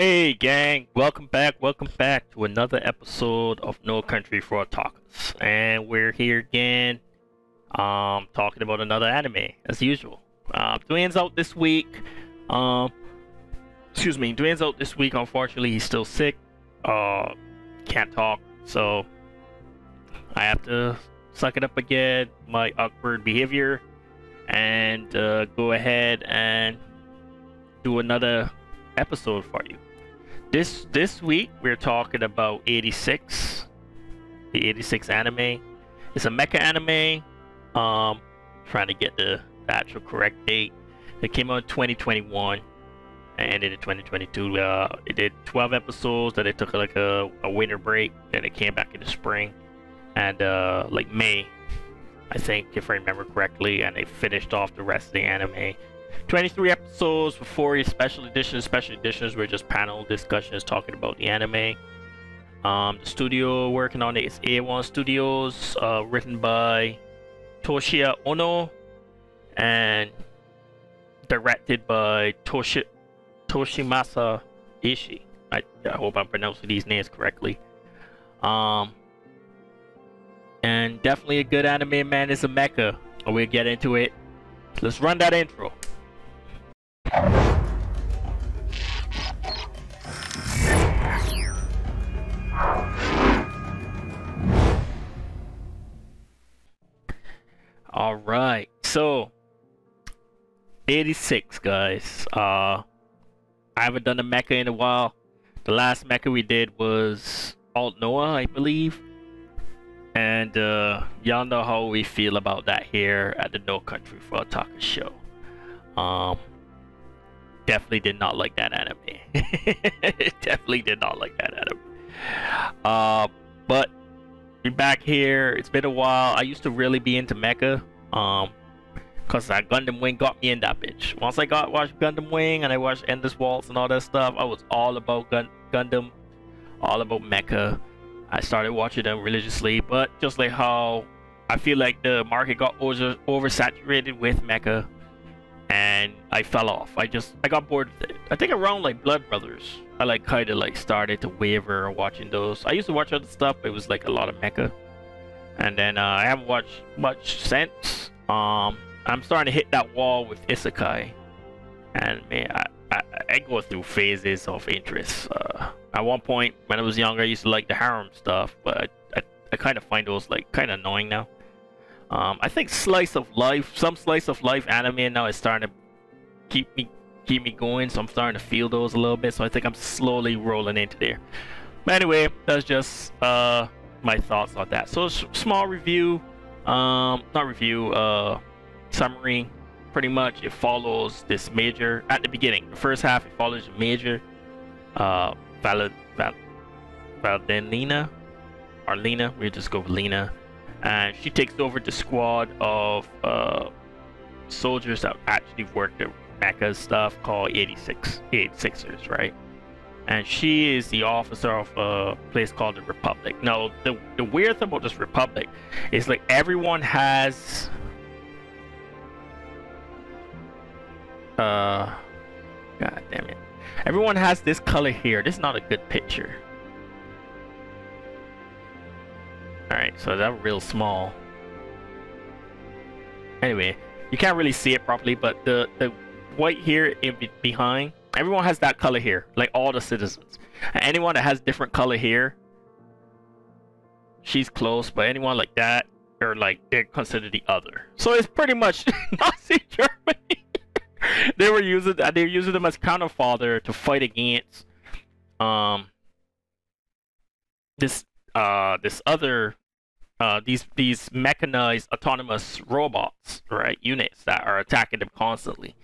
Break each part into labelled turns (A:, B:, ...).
A: Hey gang, welcome back, welcome back to another episode of No Country for Otakus. And we're here again, um, talking about another anime, as usual. Uh, Dwayne's out this week. Um, excuse me, Dwayne's out this week, unfortunately, he's still sick. Uh, can't talk, so I have to suck it up again, my awkward behavior, and uh, go ahead and do another episode for you. This this week we're talking about 86, the 86 anime. It's a mecha anime. Um, trying to get the, the actual correct date. It came out in 2021 and ended in 2022. Uh, it did 12 episodes. Then it took like a, a winter break. Then it came back in the spring and uh, like May, I think, if I remember correctly. And they finished off the rest of the anime 23 episodes before special editions. Special editions were just panel discussions talking about the anime. Um, the studio working on it is A1 Studios, uh, written by Toshiya Ono and directed by Toshi Toshimasa Ishii. I, I hope I'm pronouncing these names correctly. Um, and definitely a good anime, man. It's a mecha. We'll get into it. Let's run that intro. 86 guys. Uh, I haven't done a mecha in a while. The last mecha we did was Aldnoah, I believe. And uh, y'all know how we feel about that here at the No Country for Otaku show. Um, definitely did not like that anime. definitely did not like that anime. Uh, but we're back here. It's been a while. I used to really be into mecha. Um, cause that Gundam Wing got me in that bitch. Once I got watched Gundam Wing and I watched Endless Waltz and all that stuff, I was all about Gun Gundam, all about mecha. I started watching them religiously, but just like how I feel like the market got over oversaturated with mecha and I fell off. I just I got bored with it. I think around like Blood Brothers, I like kind of like started to waver watching those. I used to watch other stuff, it was like a lot of mecha. And then uh, I haven't watched much since. Um, I'm starting to hit that wall with Isekai, and man, I, I, I go through phases of interest. Uh, at one point when I was younger, I used to like the harem stuff, but I, I, I kind of find those like kind of annoying now. Um, I think slice of life, some slice of life anime now is starting to keep me keep me going, so I'm starting to feel those a little bit. So I think I'm slowly rolling into there. But anyway, that's just uh, my thoughts on that. So small review, um, not review, uh, summary. Pretty much, it follows this major at the beginning. The first half, it follows a major, uh, Val Val Valentina, or Lena. We just go with Lena and she takes over the squad of uh, soldiers that actually work the mecha stuff called 86 86ers right and she is the officer of a place called the republic now the, the weird thing about this republic is like everyone has uh god damn it everyone has this color here this is not a good picture Alright, so that's real small. Anyway, you can't really see it properly, but the, the white here in behind, everyone has that color here, like all the citizens. Anyone that has different color here, she's close, but anyone like that, they're like, they're considered the other. So it's pretty much Nazi Germany. they were using, they were using them as counterfather to fight against, um, this uh, this other uh, these these mechanized autonomous robots, right, units that are attacking them constantly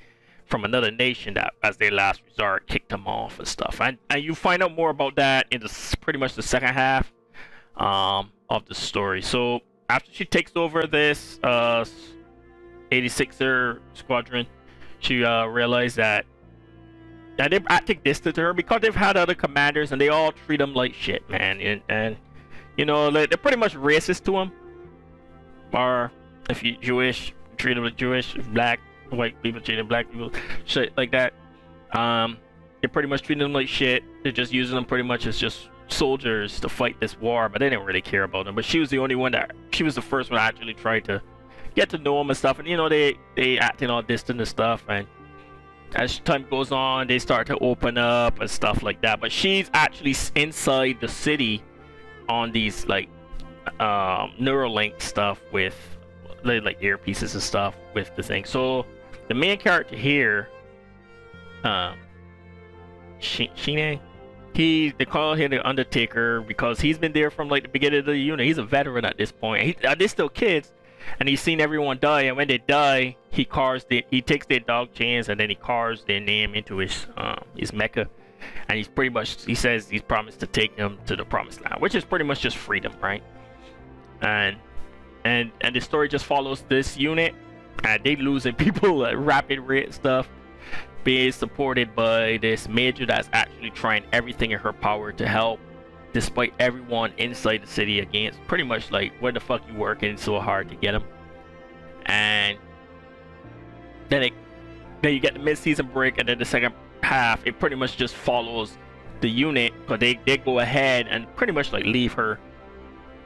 A: from another nation that, as their last resort, kicked them off and stuff. And and you find out more about that in the pretty much the second half um, of the story. So after she takes over this uh, 86er squadron, she uh, realized that that they're acting distant to her because they've had other commanders and they all treat them like shit, man. And, and you know, they're pretty much racist to them. Or if you're Jewish, treat them like Jewish. Black, white people treat them black people, shit like that. Um, they're pretty much treating them like shit. They're just using them pretty much as just soldiers to fight this war, but they didn't really care about them. But she was the only one that she was the first one that actually tried to get to know them and stuff. And you know, they they acting all distant and stuff. And as time goes on, they start to open up and stuff like that. But she's actually inside the city on these like um, Neuralink stuff with like earpieces and stuff with the thing. So the main character here, um, Shine, he they call him the Undertaker because he's been there from like the beginning of the unit. He's a veteran at this point. He, they're still kids, and he's seen everyone die. And when they die, he carves the, he takes their dog chains and then he carves their name into his um, his mecha. And he's pretty much he says he's promised to take them to the promised land, which is pretty much just freedom, right? And and and the story just follows this unit, and they losing people at rapid rate stuff being supported by this major that's actually trying everything in her power to help despite everyone inside the city against pretty much like where the fuck you working so hard to get them and then it then you get the mid-season break and then the second half it pretty much just follows the unit but they, they go ahead and pretty much like leave her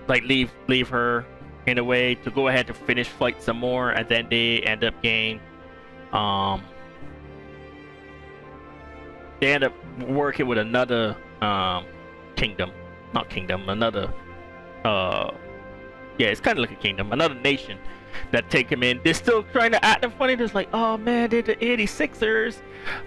A: like leave leave her in a way to go ahead to finish fight some more and then they end up getting um they end up working with another um, kingdom, not kingdom, another. Uh, yeah, it's kind of like a kingdom, another nation that take him in. They're still trying to act funny. They're like, oh man, they're the 86ers,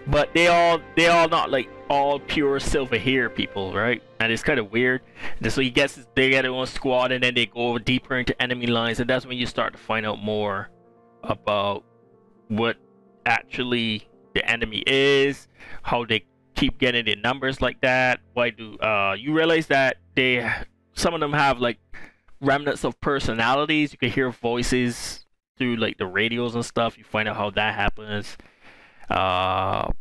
A: but they all they all not like all pure silver hair people, right? And it's kind of weird. And so he gets they get their own squad, and then they go deeper into enemy lines, and that's when you start to find out more about what actually the enemy is, how they keep getting the numbers like that. Why do uh, you realize that they some of them have like remnants of personalities? You can hear voices through like the radios and stuff. You find out how that happens. Uh,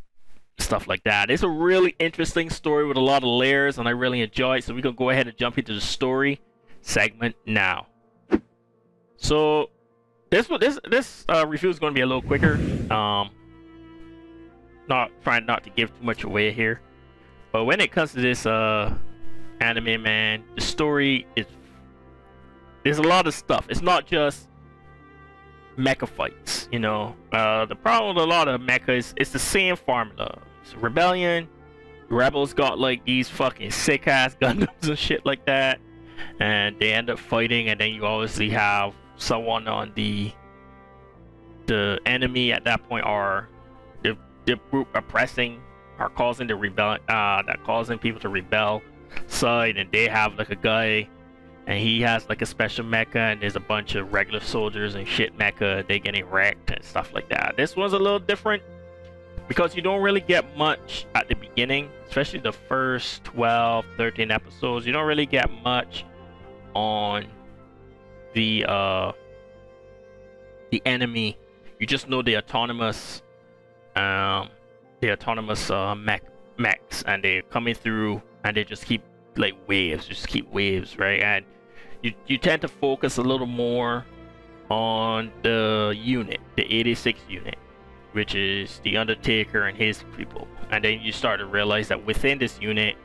A: stuff like that. It's a really interesting story with a lot of layers, and I really enjoy it. So we can go ahead and jump into the story segment now. So this this this uh, review is going to be a little quicker. Um, not trying not to give too much away here. But when it comes to this uh anime man, the story is there's a lot of stuff. It's not just mecha fights, you know. Uh the problem with a lot of mecha is it's the same formula. It's rebellion, rebels got like these fucking sick ass Gundams and shit like that. And they end up fighting and then you obviously have someone on the the enemy at that point are the group oppressing are causing the rebel uh that causing people to rebel. Side and they have like a guy and he has like a special mecha and there's a bunch of regular soldiers and shit mecha they getting wrecked and stuff like that. This one's a little different because you don't really get much at the beginning especially the first 12 13 episodes. You don't really get much on the uh the enemy. You just know the autonomous um, the autonomous uh, mech mechs, and they're coming through, and they just keep like waves, just keep waves, right? And you you tend to focus a little more on the unit, the 86 unit, which is the Undertaker and his people, and then you start to realize that within this unit,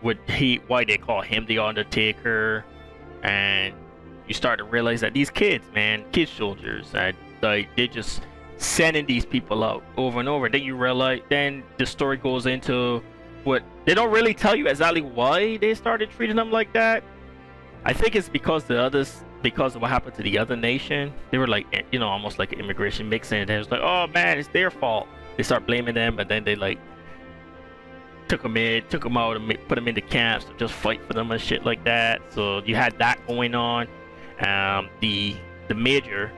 A: what he why they call him the Undertaker, and you start to realize that these kids, man, kid soldiers, and like they just sending these people out over and over. Then you realize, then the story goes into what they don't really tell you exactly why they started treating them like that. I think it's because the others, because of what happened to the other nation, they were like, you know, almost like an immigration mixing. And it was like, oh man, it's their fault. They start blaming them, but then they like took them in, took them out, and put them into camps to just fight for them and shit like that. So you had that going on. Um, the the major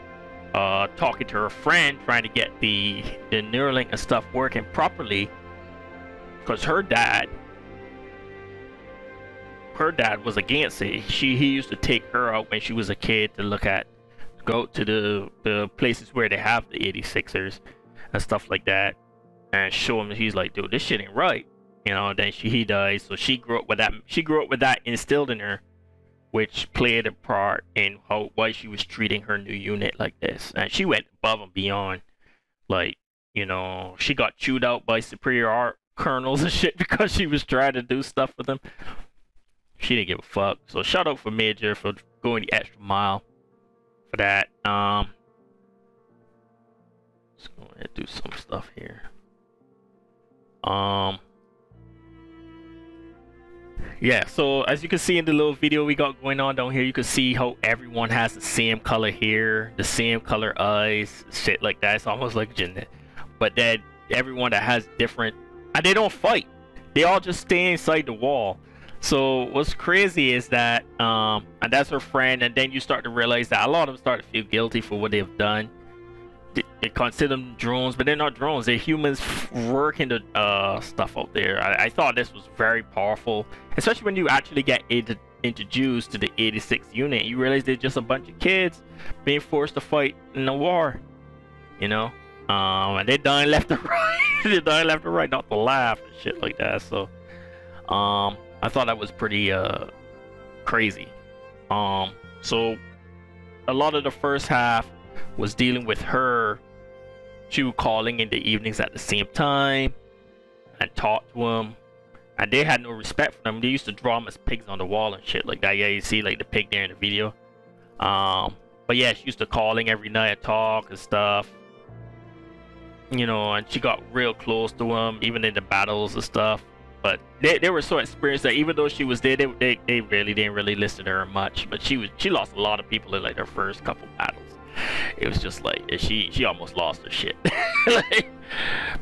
A: uh, talking to her friend, trying to get the the Neuralink and stuff working properly, because her dad, her dad was against it. She he used to take her out when she was a kid to look at, go to the the places where they have the 86ers and stuff like that, and show him. He's like, dude, this shit ain't right, you know. Then she he dies, so she grew up with that. She grew up with that instilled in her which played a part in how why she was treating her new unit like this. And she went above and beyond. Like, you know, she got chewed out by superior art colonels and shit because she was trying to do stuff with them. She didn't give a fuck. So shout out for Major for going the extra mile for that. Um, let's go ahead and do some stuff here. Um, yeah, so as you can see in the little video we got going on down here, you can see how everyone has the same color hair, the same color eyes, shit like that. It's almost like Jeanette. But then everyone that has different, and they don't fight. They all just stay inside the wall. So what's crazy is that, um, and that's her friend, and then you start to realize that a lot of them start to feel guilty for what they've done they consider them drones, but they're not drones. They're humans working the uh, stuff out there. I, I, thought this was very powerful, especially when you actually get introduced to the 86 unit. You realize they're just a bunch of kids being forced to fight in a war. You know, um, and they're dying left and right. they're dying left and right, not to laugh and shit like that. So, um, I thought that was pretty uh crazy. Um, so a lot of the first half was dealing with her. She was calling in the evenings at the same time and talked to him. And they had no respect for them. They used to draw them as pigs on the wall and shit like that. Yeah, you see like the pig there in the video. Um, but yeah, she used to calling every night and talk and stuff. You know, and she got real close to him, even in the battles and stuff. But they, they were so experienced that even though she was there, they, they, they really didn't really listen to her much. But she was she lost a lot of people in like her first couple battles it was just like she she almost lost her shit. like,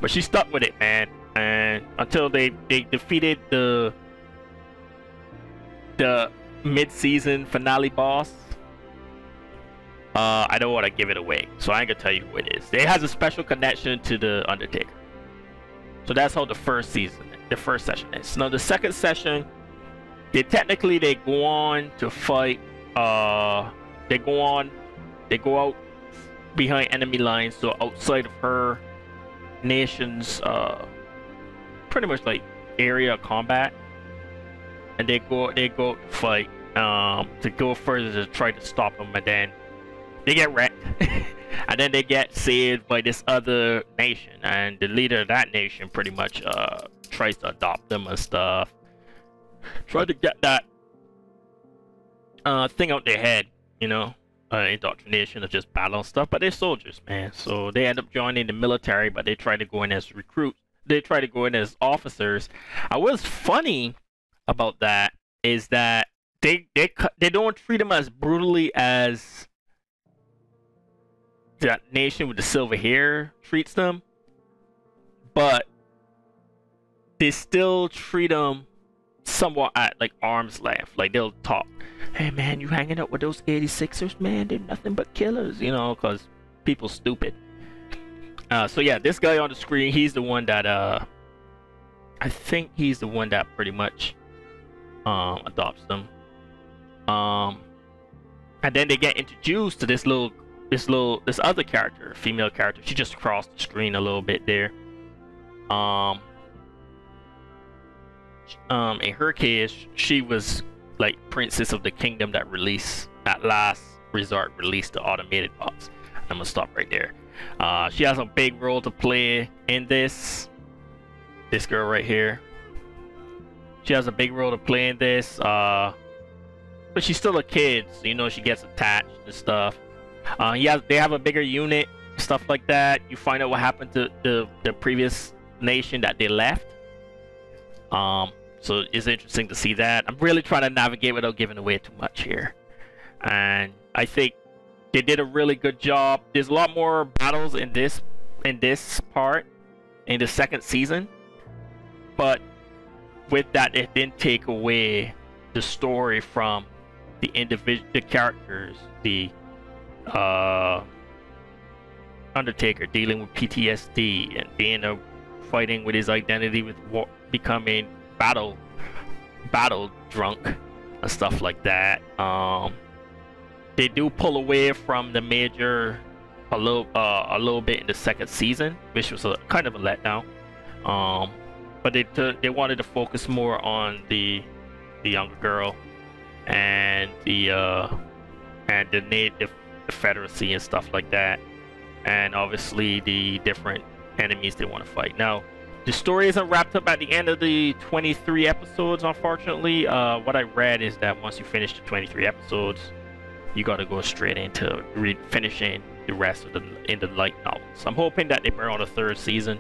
A: but she stuck with it, man. And until they they defeated the the mid-season finale boss. Uh, I don't want to give it away, so I ain't gonna tell you who it is. It has a special connection to the Undertaker. So that's how the first season, the first session is. Now the second session, they technically they go on to fight. Uh, they go on they go out behind enemy lines, so outside of her nation's uh, pretty much like area of combat, and they go they go to fight um, to go further to try to stop them, and then they get wrecked, and then they get saved by this other nation, and the leader of that nation pretty much uh, tries to adopt them and stuff, try to get that uh, thing out their head, you know uh, indoctrination of just battle stuff, but they're soldiers, man. So they end up joining the military, but they try to go in as recruits. They try to go in as officers. I was funny about that is that they they they don't treat them as brutally as that nation with the silver hair treats them, but they still treat them somewhat at like arm's length. Like they'll talk, "Hey man, you hanging out with those 86ers, man? They're nothing but killers," you know, because people stupid. Uh, so yeah, this guy on the screen, he's the one that uh, I think he's the one that pretty much um adopts them. Um, and then they get introduced to this little, this little, this other character, female character. She just crossed the screen a little bit there. Um, um, in her case, she was like princess of the kingdom that released at last resort released the automated bots. I'm gonna stop right there. Uh, she has a big role to play in this. This girl right here. She has a big role to play in this. Uh, but she's still a kid, so you know she gets attached and stuff. Uh, yeah, they have a bigger unit, stuff like that. You find out what happened to the the previous nation that they left. Um, so it's interesting to see that. I'm really trying to navigate without giving away too much here. And I think they did a really good job. There's a lot more battles in this in this part in the second season. But with that it didn't take away the story from the individual the characters, the uh Undertaker dealing with PTSD and being a fighting with his identity with war, becoming battle battle drunk and stuff like that. Um, they do pull away from the major a little uh, a little bit in the second season, which was a kind of a letdown. Um, but they they wanted to focus more on the the younger girl and the uh, and the native Confederacy and stuff like that, and obviously the different enemies they want to fight. Now, the story isn't wrapped up at the end of the 23 episodes, unfortunately. Uh, what I read is that once you finish the 23 episodes, you gotta go straight into re- finishing the rest of the in the light novels. I'm hoping that they bring on a third season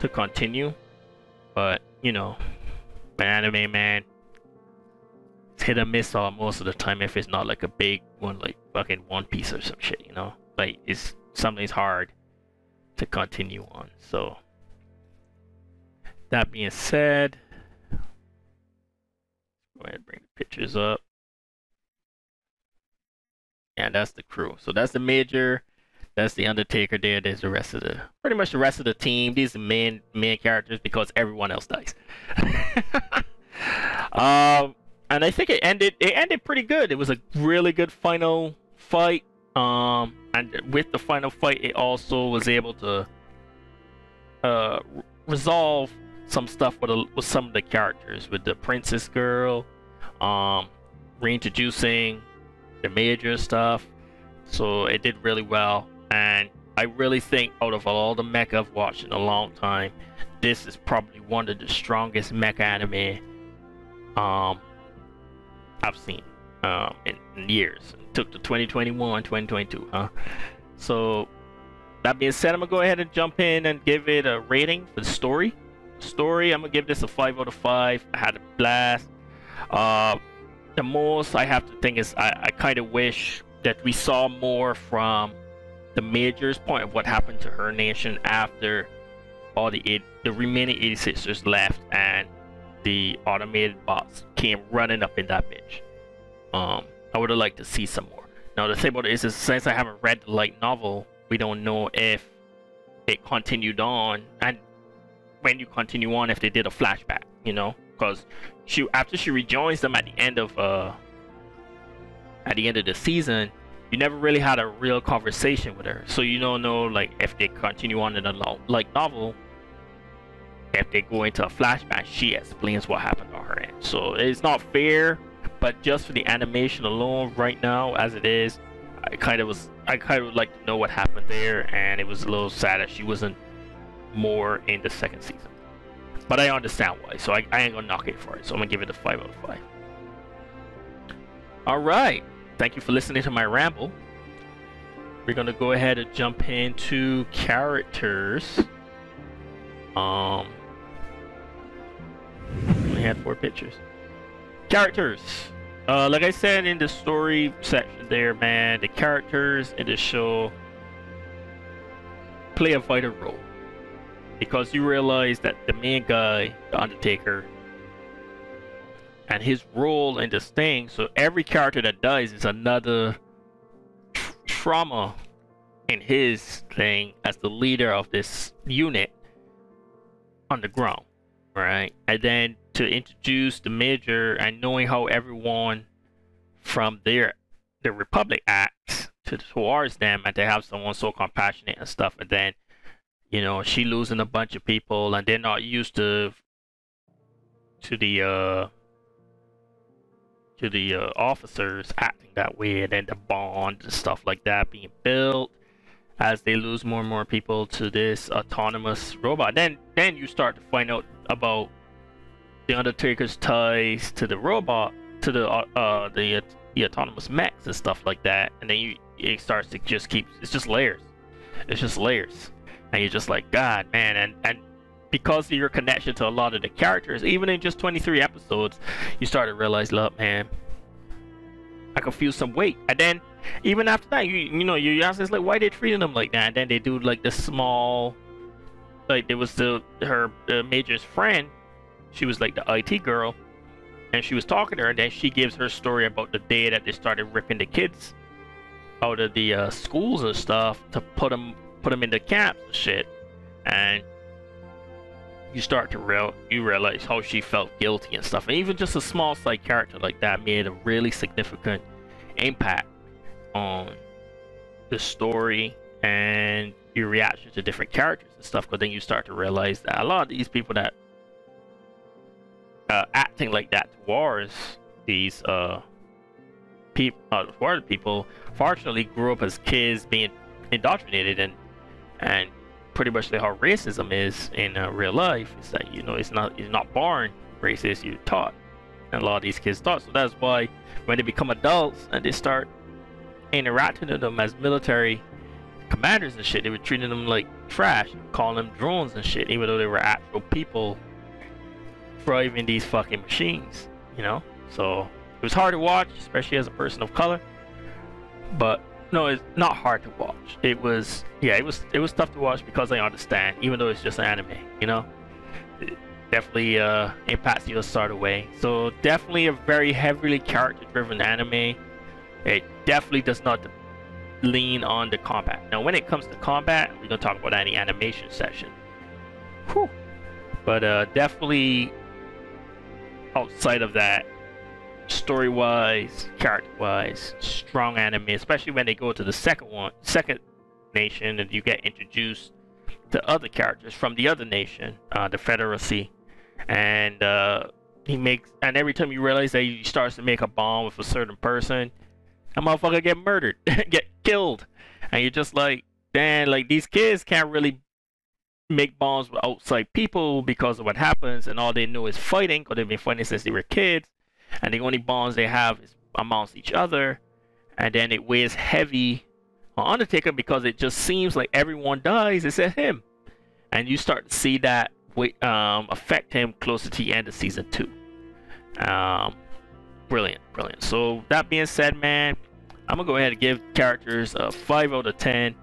A: to continue, but you know, anime man, it's hit or miss all most of the time if it's not like a big one like fucking One Piece or some shit, you know. Like it's something's hard to continue on. So that being said, go ahead and bring the pictures up. And that's the crew. So that's the major. That's the Undertaker there. There's the rest of the pretty much the rest of the team. These are main main characters because everyone else dies. um and I think it ended it ended pretty good. It was a really good final fight. Um and with the final fight it also was able to uh resolve some stuff with a, with some of the characters with the princess girl um reintroducing the major stuff. So it did really well, and I really think out of all the mecha I've watched in a long time, this is probably one of the strongest mecha anime um I've seen um in, in years. It took to 2021, 2022, huh? So that being said, I'm gonna go ahead and jump in and give it a rating for the story. Story, I'm gonna give this a five out of five. I had a blast. Uh, the most I have to think is I, I kind of wish that we saw more from the major's point of what happened to her nation after all the eight, the remaining 86ers left and the automated bots came running up in that bitch. Um, I would have liked to see some more. Now the thing about it is, is since I haven't read the light novel, we don't know if it continued on and when you continue on if they did a flashback, you know, because she after she rejoins them at the end of uh at the end of the season you never really had a real conversation with her. So you don't know like if they continue on in a like novel if they go into a flashback she explains what happened on her end. So it's not fair but just for the animation alone right now as it is i kind of was i kind of would like to know what happened there and it was a little sad that she wasn't more in the second season but I understand why, so I, I ain't gonna knock it for it. So I'm gonna give it a 5 out of 5. Alright, thank you for listening to my ramble. We're gonna go ahead and jump into characters. Um, we had four pictures. Characters. Uh, like I said in the story section there, man, the characters in the show play a vital role because you realize that the main guy, the Undertaker, and his role in this thing. So every character that dies is another tr trauma in his thing as the leader of this unit underground, right? And then to introduce the major and knowing how everyone from their the Republic acts to, towards them, and to have someone so compassionate and stuff, and then you know, she losing a bunch of people and they're not used to to the uh to the uh, officers acting that way and then the bond and stuff like that being built as they lose more and more people to this autonomous robot. Then then you start to find out about the undertaker's ties to the robot to the uh, uh the, uh, the autonomous mechs and stuff like that and then you it starts to just keep it's just layers. It's just layers and you're just like, God, man, and and because of your connection to a lot of the characters, even in just 23 episodes, you start to realize, look, man, I can feel some weight. And then even after that, you you know, you ask this like, why they treating them like that? And then they do like the small, like there was the her the major's friend, she was like the IT girl, and she was talking to her, and then she gives her story about the day that they started ripping the kids out of the uh, schools and stuff to put them put them into camps and shit, and you start to real you realize how she felt guilty and stuff. And even just a small side character like that made a really significant impact on the story and your reaction to different characters and stuff. Because then you start to realize that a lot of these people that uh, acting like that towards these uh people, uh, towards people, fortunately grew up as kids being indoctrinated and and pretty much how racism is in uh, real life. Is that you know it's not it's not born racist, you're taught, and a lot of these kids taught. So that's why when they become adults and they start interacting with them as military commanders and shit, they were treating them like trash, calling them drones and shit, even though they were actual people driving these fucking machines. You know, so it was hard to watch, especially as a person of color. But no, it's not hard to watch. It was yeah, it was it was tough to watch because I understand, even though it's just anime, you know. It definitely uh, impacts you a of way. So definitely a very heavily character-driven anime. It definitely does not lean on the combat. Now, when it comes to combat, we're gonna talk about any animation session. Whew. But uh, definitely outside of that, story wise, character wise, strong anime, especially when they go to the second one, second nation, and you get introduced to other characters from the other nation, uh, the Federacy, and uh, he makes, and every time you realize that he starts to make a bomb with a certain person, a motherfucker get murdered, get killed, and you're just like, damn, like these kids can't really make bombs with outside people because of what happens, and all they know is fighting because they've been fighting since they were kids and the only bonds they have is amongst each other, and then it weighs heavy on Undertaker because it just seems like everyone dies except him, and you start to see that um, affect him closer to the end of season two. Um, brilliant, brilliant. So that being said, man, I'm gonna go ahead and give characters a five out of ten.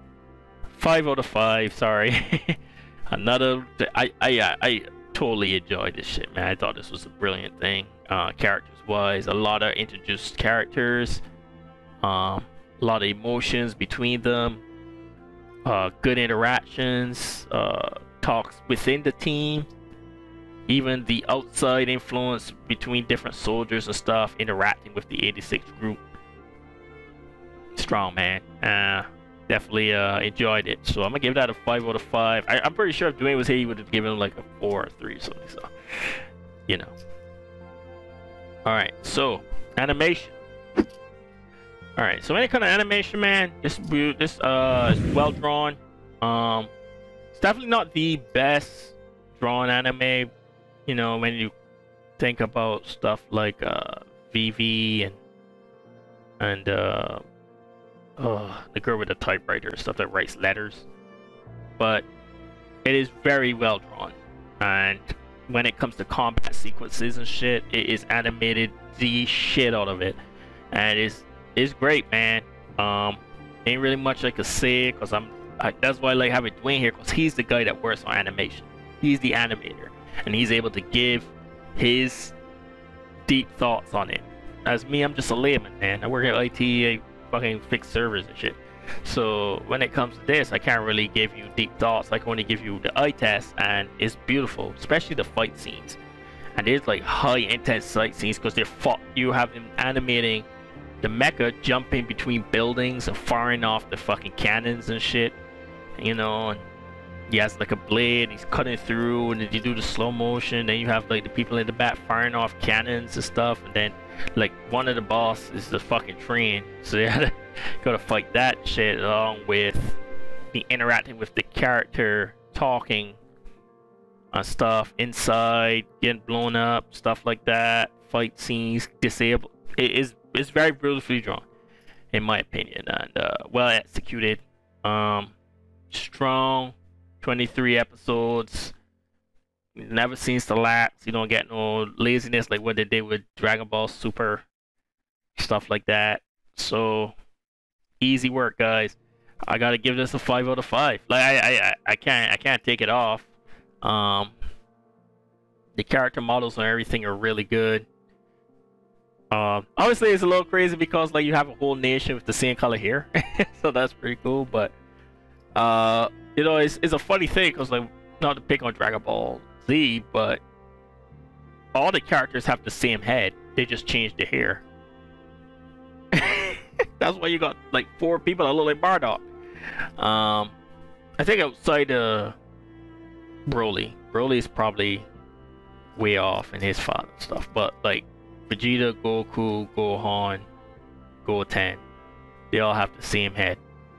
A: Five out of five. Sorry. Another. I I I totally enjoyed this shit, man. I thought this was a brilliant thing. Uh, character was a lot of introduced characters, um, a lot of emotions between them, uh, good interactions, uh, talks within the team, even the outside influence between different soldiers and stuff interacting with the 86 group. Strong man. Uh, definitely uh, enjoyed it. So I'm gonna give that a five out of five. I, am pretty sure if Dwayne was here, he would have given him like a four or three or something. So, you know. Alright, so animation. Alright, so any kind of animation, man, this this uh well drawn. Um, it's definitely not the best drawn anime. You know, when you think about stuff like uh Vivy and and uh, uh the girl with the typewriter and stuff that writes letters, but it is very well drawn and when it comes to combat sequences and shit, it is animated the shit out of it, and it's it's great, man. Um, ain't really much I could say because I'm. I, that's why I like having Dwayne here because he's the guy that works on animation. He's the animator, and he's able to give his deep thoughts on it. As me, I'm just a layman, man. I work at IT, I fucking fix servers and shit. So when it comes to this, I can't really give you deep thoughts. I can only give you the eye test, and it's beautiful, especially the fight scenes. And there's like high intense fight scenes because they're fought. You have them animating the mecha jumping between buildings and firing off the fucking cannons and shit. You know, and he has like a blade, he's cutting through, and then you do the slow motion. Then you have like the people in the back firing off cannons and stuff, and then like one of the boss is the fucking train, so you gotta go to fight that shit along with the interacting with the character, talking stuff inside, getting blown up, stuff like that, fight scenes, disabled. It is it's very beautifully drawn, in my opinion, and uh, well executed. Um, strong, 23 episodes never seems to lapse. You don't get no laziness like what they did with Dragon Ball Super, stuff like that. So easy work, guys. I gotta give this a five out of five. Like I, I, I can't, I can't take it off. Um, the character models and everything are really good. Um, obviously it's a little crazy because like you have a whole nation with the same color hair, so that's pretty cool. But uh, you know, it's it's a funny thing because like not to pick on Dragon Ball Z, but all the characters have the same head. They just changed the hair. That's why you got like four people that look like Bardock. Um, I think outside uh, Broly, Broly is probably way off in his father stuff, but like Vegeta, Goku, Gohan, Goten, they all have the same head.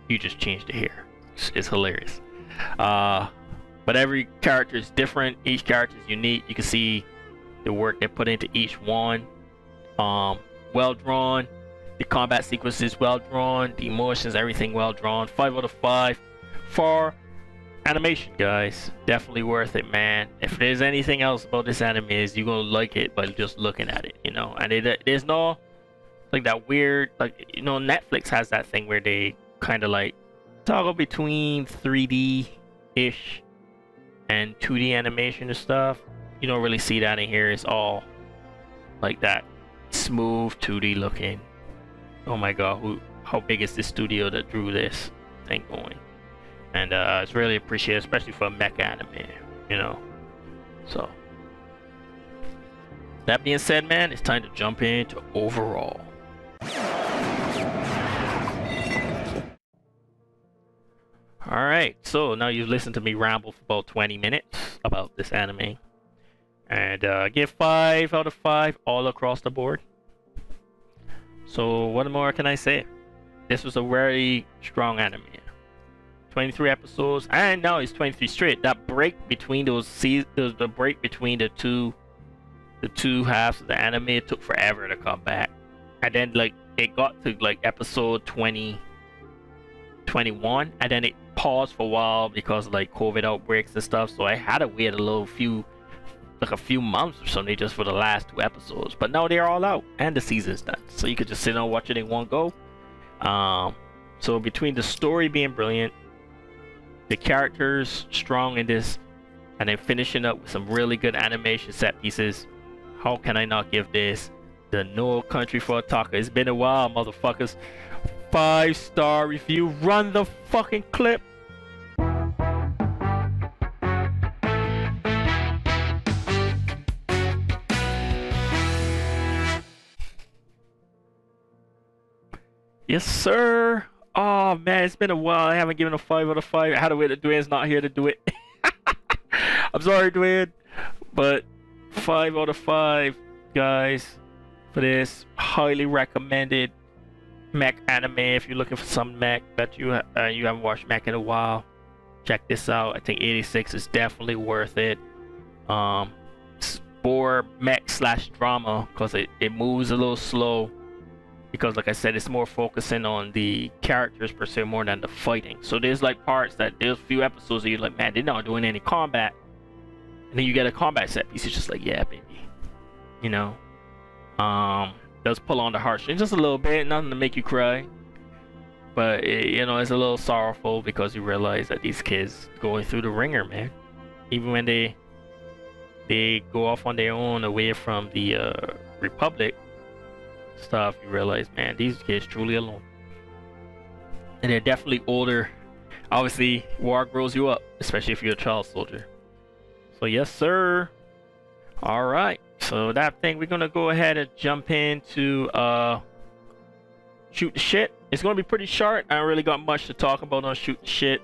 A: You just changed the hair. It's, it's hilarious. Uh, but every character is different. Each character is unique. You can see the work they put into each one. Um, well drawn. The combat sequences well drawn. The emotions, everything well drawn. Five out of five for animation, guys. Definitely worth it, man. If there's anything else about this anime, is you're gonna like it by just looking at it, you know. And it, there's no like that weird, like you know, Netflix has that thing where they kind of like toggle between 3D ish and 2D animation and stuff. You don't really see that in here. It's all like that smooth 2D looking. Oh my god, who how big is this studio that drew this thing going? And uh, it's really appreciated, especially for a mecha anime, you know. So that being said, man, it's time to jump into overall. Alright, so now you've listened to me ramble for about 20 minutes about this anime. And uh, give 5 out of 5 all across the board. So what more can I say? This was a very strong anime. 23 episodes, and now it's 23 straight. That break between those seasons, the break between the two, the two halves of the anime, it took forever to come back. And then like it got to like episode 20, 21, and then it paused for a while because like COVID outbreaks and stuff. So I had to wait a little few, like a few months or something, just for the last two episodes. But now they're all out and the season's done, so you could just sit and watch it in one go. Um, so between the story being brilliant, the characters strong in this, and then finishing up with some really good animation set pieces, how can I not give this the No Country for Otaku? It's been a while, motherfuckers five star review. Run the fucking clip. Yes, sir. Oh man, it's been a while. I haven't given a five out of five. To wait that Dwayne's not here to do it. I'm sorry, Dwayne, but five out of five, guys, for this. Highly recommended mech anime if you're looking for some mech that you uh, you haven't watched mech in a while check this out. I think 86 is definitely worth it. Um for mech slash drama because it, it moves a little slow because like i said it's more focusing on the characters per se more than the fighting. So there's like parts that there's a few episodes that you're like man they're not doing any combat. And then you get a combat set piece it's just like yeah baby. You know? Um does pull on the heartstrings just a little bit, nothing to make you cry. But it, you know, it's a little sorrowful because you realize that these kids going through the ringer, man. Even when they they go off on their own away from the uh, Republic stuff, you realize, man, these kids truly alone. And they're definitely older. Obviously, war grows you up, especially if you're a child soldier. So yes, sir. All right. So that thing, we're gonna go ahead and jump into uh, shoot the shit. It's gonna be pretty short. I don't really got much to talk about on shoot the shit,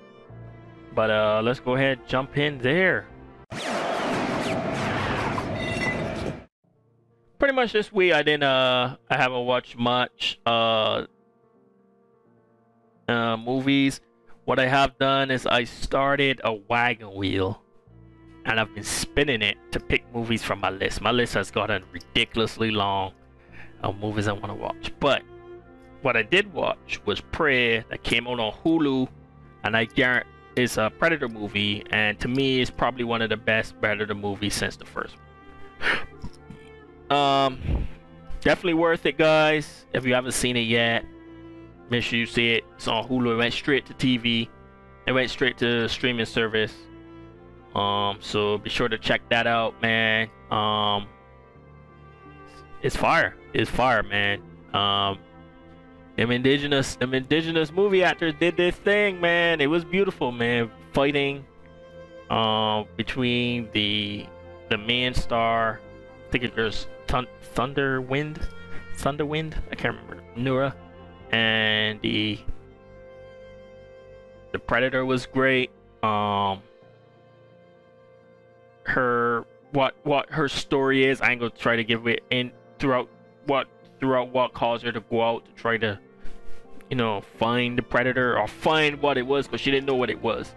A: but uh, let's go ahead jump in there. Pretty much this week, I didn't. Uh, I haven't watched much uh, uh, movies. What I have done is I started a wagon wheel and I've been spinning it to pick movies from my list. My list has gotten ridiculously long of movies I want to watch. But what I did watch was Prey that came out on Hulu, and I guarantee it's a Predator movie, and to me, it's probably one of the best Predator movies since the first one. Um, definitely worth it, guys. If you haven't seen it yet, make sure you see it. It's on Hulu. It went straight to TV. It went straight to streaming service. Um, so be sure to check that out, man. Um, it's fire. It's fire, man. Um, them indigenous, them indigenous movie actors did this thing, man. It was beautiful, man. Fighting, um, between the the main star, I think it was Thun- Thunderwind, Thunderwind. I can't remember. Nura, and the the Predator was great. Um, what what her story is. I ain't gonna try to give it in throughout what throughout what caused her to go out to try to you know find the predator or find what it was because she didn't know what it was.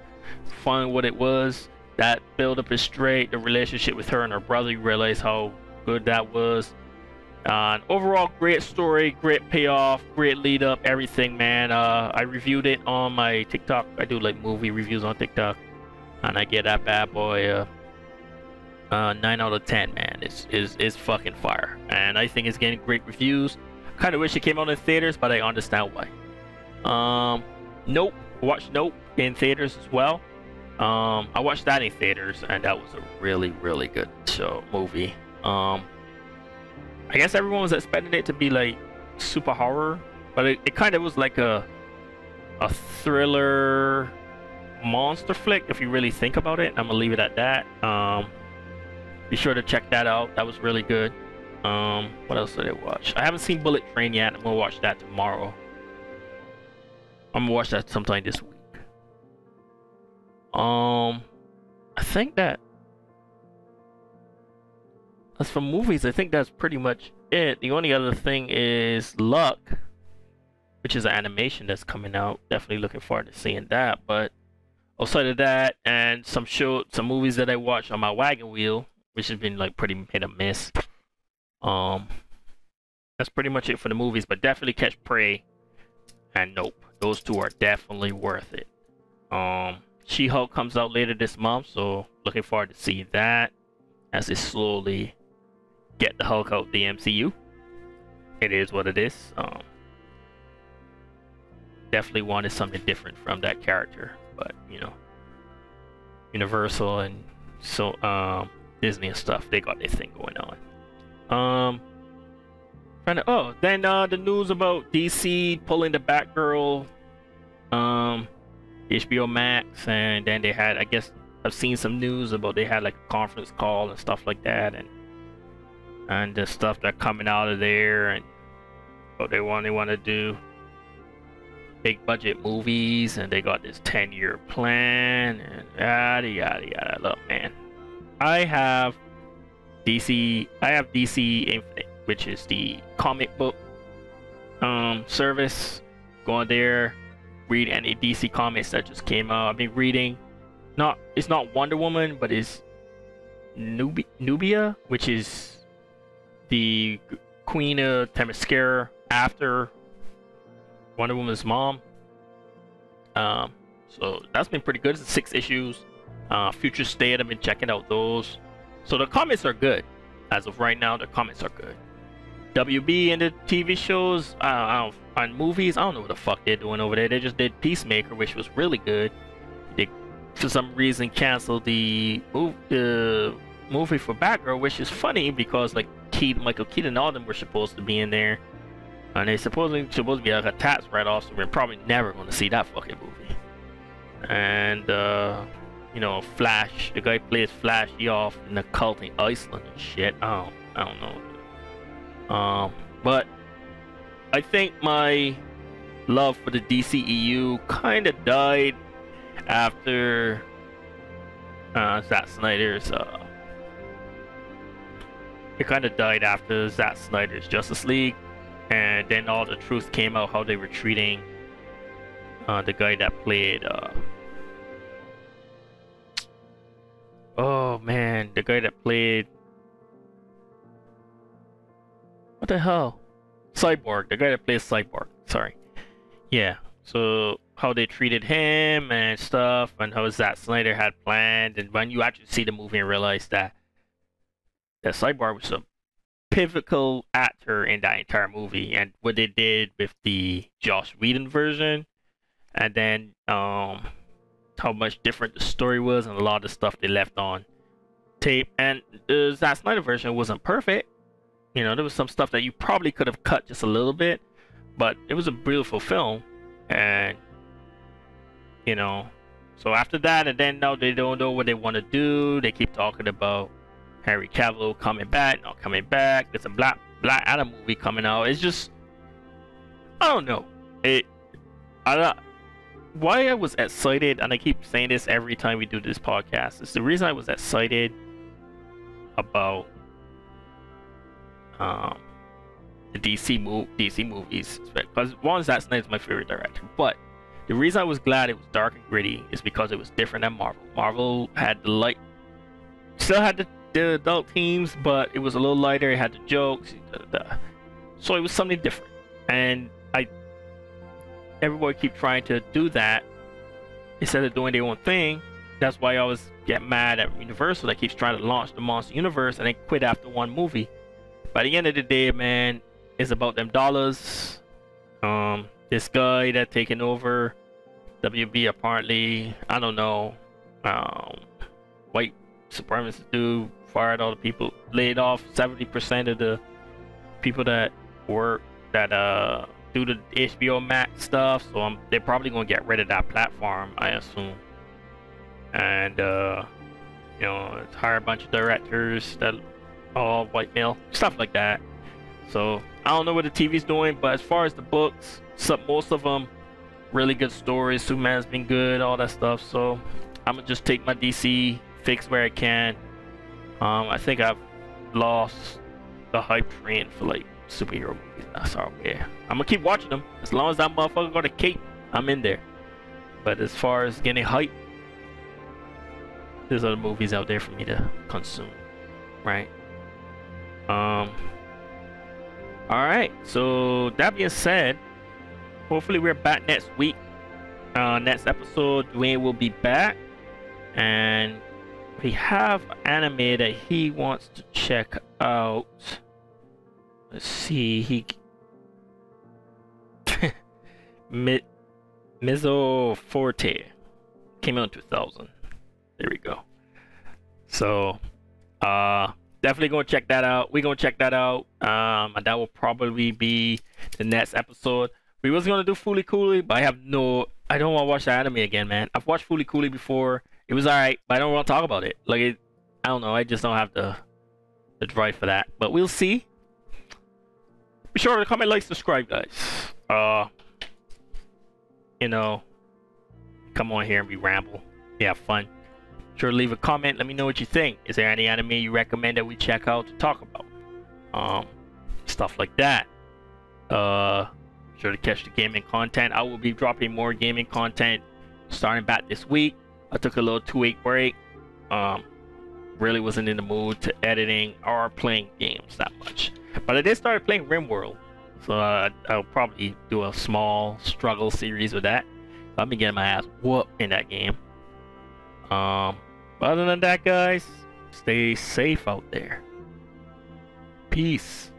A: Find what it was. That build up is straight. The relationship with her and her brother, you realize how good that was. Uh, overall, great story, great payoff, great lead up, everything, man. Uh, I reviewed it on my TikTok. I do like movie reviews on TikTok, and I get that bad boy uh, uh, nine out of ten. Man, it's is is fucking fire, and I think it's getting great reviews. Kind of wish it came out in theaters, but I understand why. Um, Nope, watched Nope in theaters as well. Um, I watched that in theaters, and that was a really, really good show movie. Um, I guess everyone was expecting it to be like super horror, but it, it kind of was like a a thriller monster flick if you really think about it. I'm gonna leave it at that. Um, be sure to check that out. That was really good. Um, what else did I watch? I haven't seen Bullet Train yet. I'm gonna watch that tomorrow. I'm gonna watch that sometime this week. Um, I think that as for movies, I think that's pretty much it. The only other thing is Luck, which is an animation that's coming out. Definitely looking forward to seeing that. But outside of that, and some show, some movies that I watched on my wagon wheel, which has been like pretty hit or miss. Um, that's pretty much it for the movies. But definitely catch Prey and Nope. Those two are definitely worth it. Um, She-Hulk comes out later this month, so looking forward to see that as they slowly get the Hulk out the MCU. It is what it is. Um, definitely wanted something different from that character, but you know, Universal and so um, Disney and stuff, they got their thing going on. Um, trying to, oh, then uh, the news about DC pulling the Batgirl, um, HBO Max, and then they had, I guess, I've seen some news about they had like a conference call and stuff like that, and and the stuff that coming out of there and what they want they want to do. Big budget movies and they got this 10 year plan and yada yada yada. Look man i have dc i have dc infinite which is the comic book um service go on there read any dc comics that just came out i've been reading not it's not wonder woman but it's Nubi- nubia which is the Queen of Themyscira after Wonder Woman's mom. Um, so that's been pretty good. It's six issues. Uh, Future State, I've been checking out those. So the comments are good. As of right now, the comments are good. WB and the TV shows, uh, I don't, on movies, I don't know what the fuck they're doing over there. They just did Peacemaker, which was really good. They, for some reason, canceled the move, uh, movie for Batgirl, which is funny because like Keaton, Michael Keaton, and all them were supposed to be in there, and they supposedly supposed to be like a tax write-off, so we're probably never going to see that fucking movie. And uh, you know, Flash, the guy plays Flash, off in the cult in Iceland and shit. I don't, I don't know. Um, but I think my love for the DCEU kind of died after uh, Zack Snyder's uh, it kind of died after Zack Snyder's Justice League, and then all the truth came out how they were treating uh, the guy that played. Uh... Oh man, the guy that played. What the hell? Cyborg, the guy that plays Cyborg. Sorry. Yeah. So how they treated him and stuff, and how Zack Snyder had planned, and when you actually see the movie and realize that that Cyborg was a pivotal actor in that entire movie, and what they did with the Joss Whedon version, and then um, how much different the story was, and a lot of the stuff they left on tape. And the Zack Snyder version wasn't perfect. You know, there was some stuff that you probably could have cut just a little bit, but it was a beautiful film, and you know. So after that, and then now they don't know what they want to do. They keep talking about Henry Cavill coming back, not coming back. There's a Black Black Adam movie coming out. It's just I don't know. It I don't why I was excited, and I keep saying this every time we do this podcast, is the reason I was excited about um the DC move DC movies because one Zack Snyder's my favorite director, but The reason I was glad it was dark and gritty is because it was different than Marvel. Marvel had the light, still had the, the adult themes, but it was a little lighter. It had the jokes, so it was something different. And I, everybody keep trying to do that instead of doing their own thing. That's why I always get mad at Universal that keeps trying to launch the Monster Universe and then quit after one movie. By the end of the day, man, it's about them dollars. Um, this guy that taking over WB apparently, I don't know, um, white supremacist dude fired all the people, laid off 70% of the people that work that uh do the HBO Max stuff. So um, they're probably gonna get rid of that platform, I assume. And uh, you know, hire a bunch of directors that all white male, stuff like that. So I don't know what the TV's doing, but as far as the books, some, most of them really good stories. Superman's been good, all that stuff. So I'm gonna just take my DC fix where I can. Um, I think I've lost the hype train for like superhero movies. That's all. Yeah, I'm gonna keep watching them as long as that motherfucker got a cape. I'm in there. But as far as getting hype, there's other movies out there for me to consume, right? Um. All right. So that being said, hopefully we're back next week. Uh, next episode, Dwayne will be back, and we have anime that he wants to check out. Let's see, he Mezzo Forte came out in 2000. There we go. So, uh, definitely gonna check that out. We're gonna check that out. Um, and that will probably be the next episode. We was gonna do Fooly Cooly, but I have no. I don't want to watch that anime again, man. I've watched Fooly Cooly before. It was alright, but I don't want to talk about it. Like, it, I don't know. I just don't have the the drive for that. But we'll see. Be sure to comment, like, subscribe, guys. Uh, you know, come on here and we ramble. We have fun. Sure, leave a comment. Let me know what you think. Is there any anime you recommend that we check out to talk about? Um, stuff like that. Uh, sure to catch the gaming content. I will be dropping more gaming content starting back this week. I took a little two-week break. Um, really wasn't in the mood to editing or playing games that much. But I did start playing RimWorld, so uh, I'll probably do a small struggle series with that. I've been getting my ass whooped in that game. Um, other than that, guys, stay safe out there. Peace.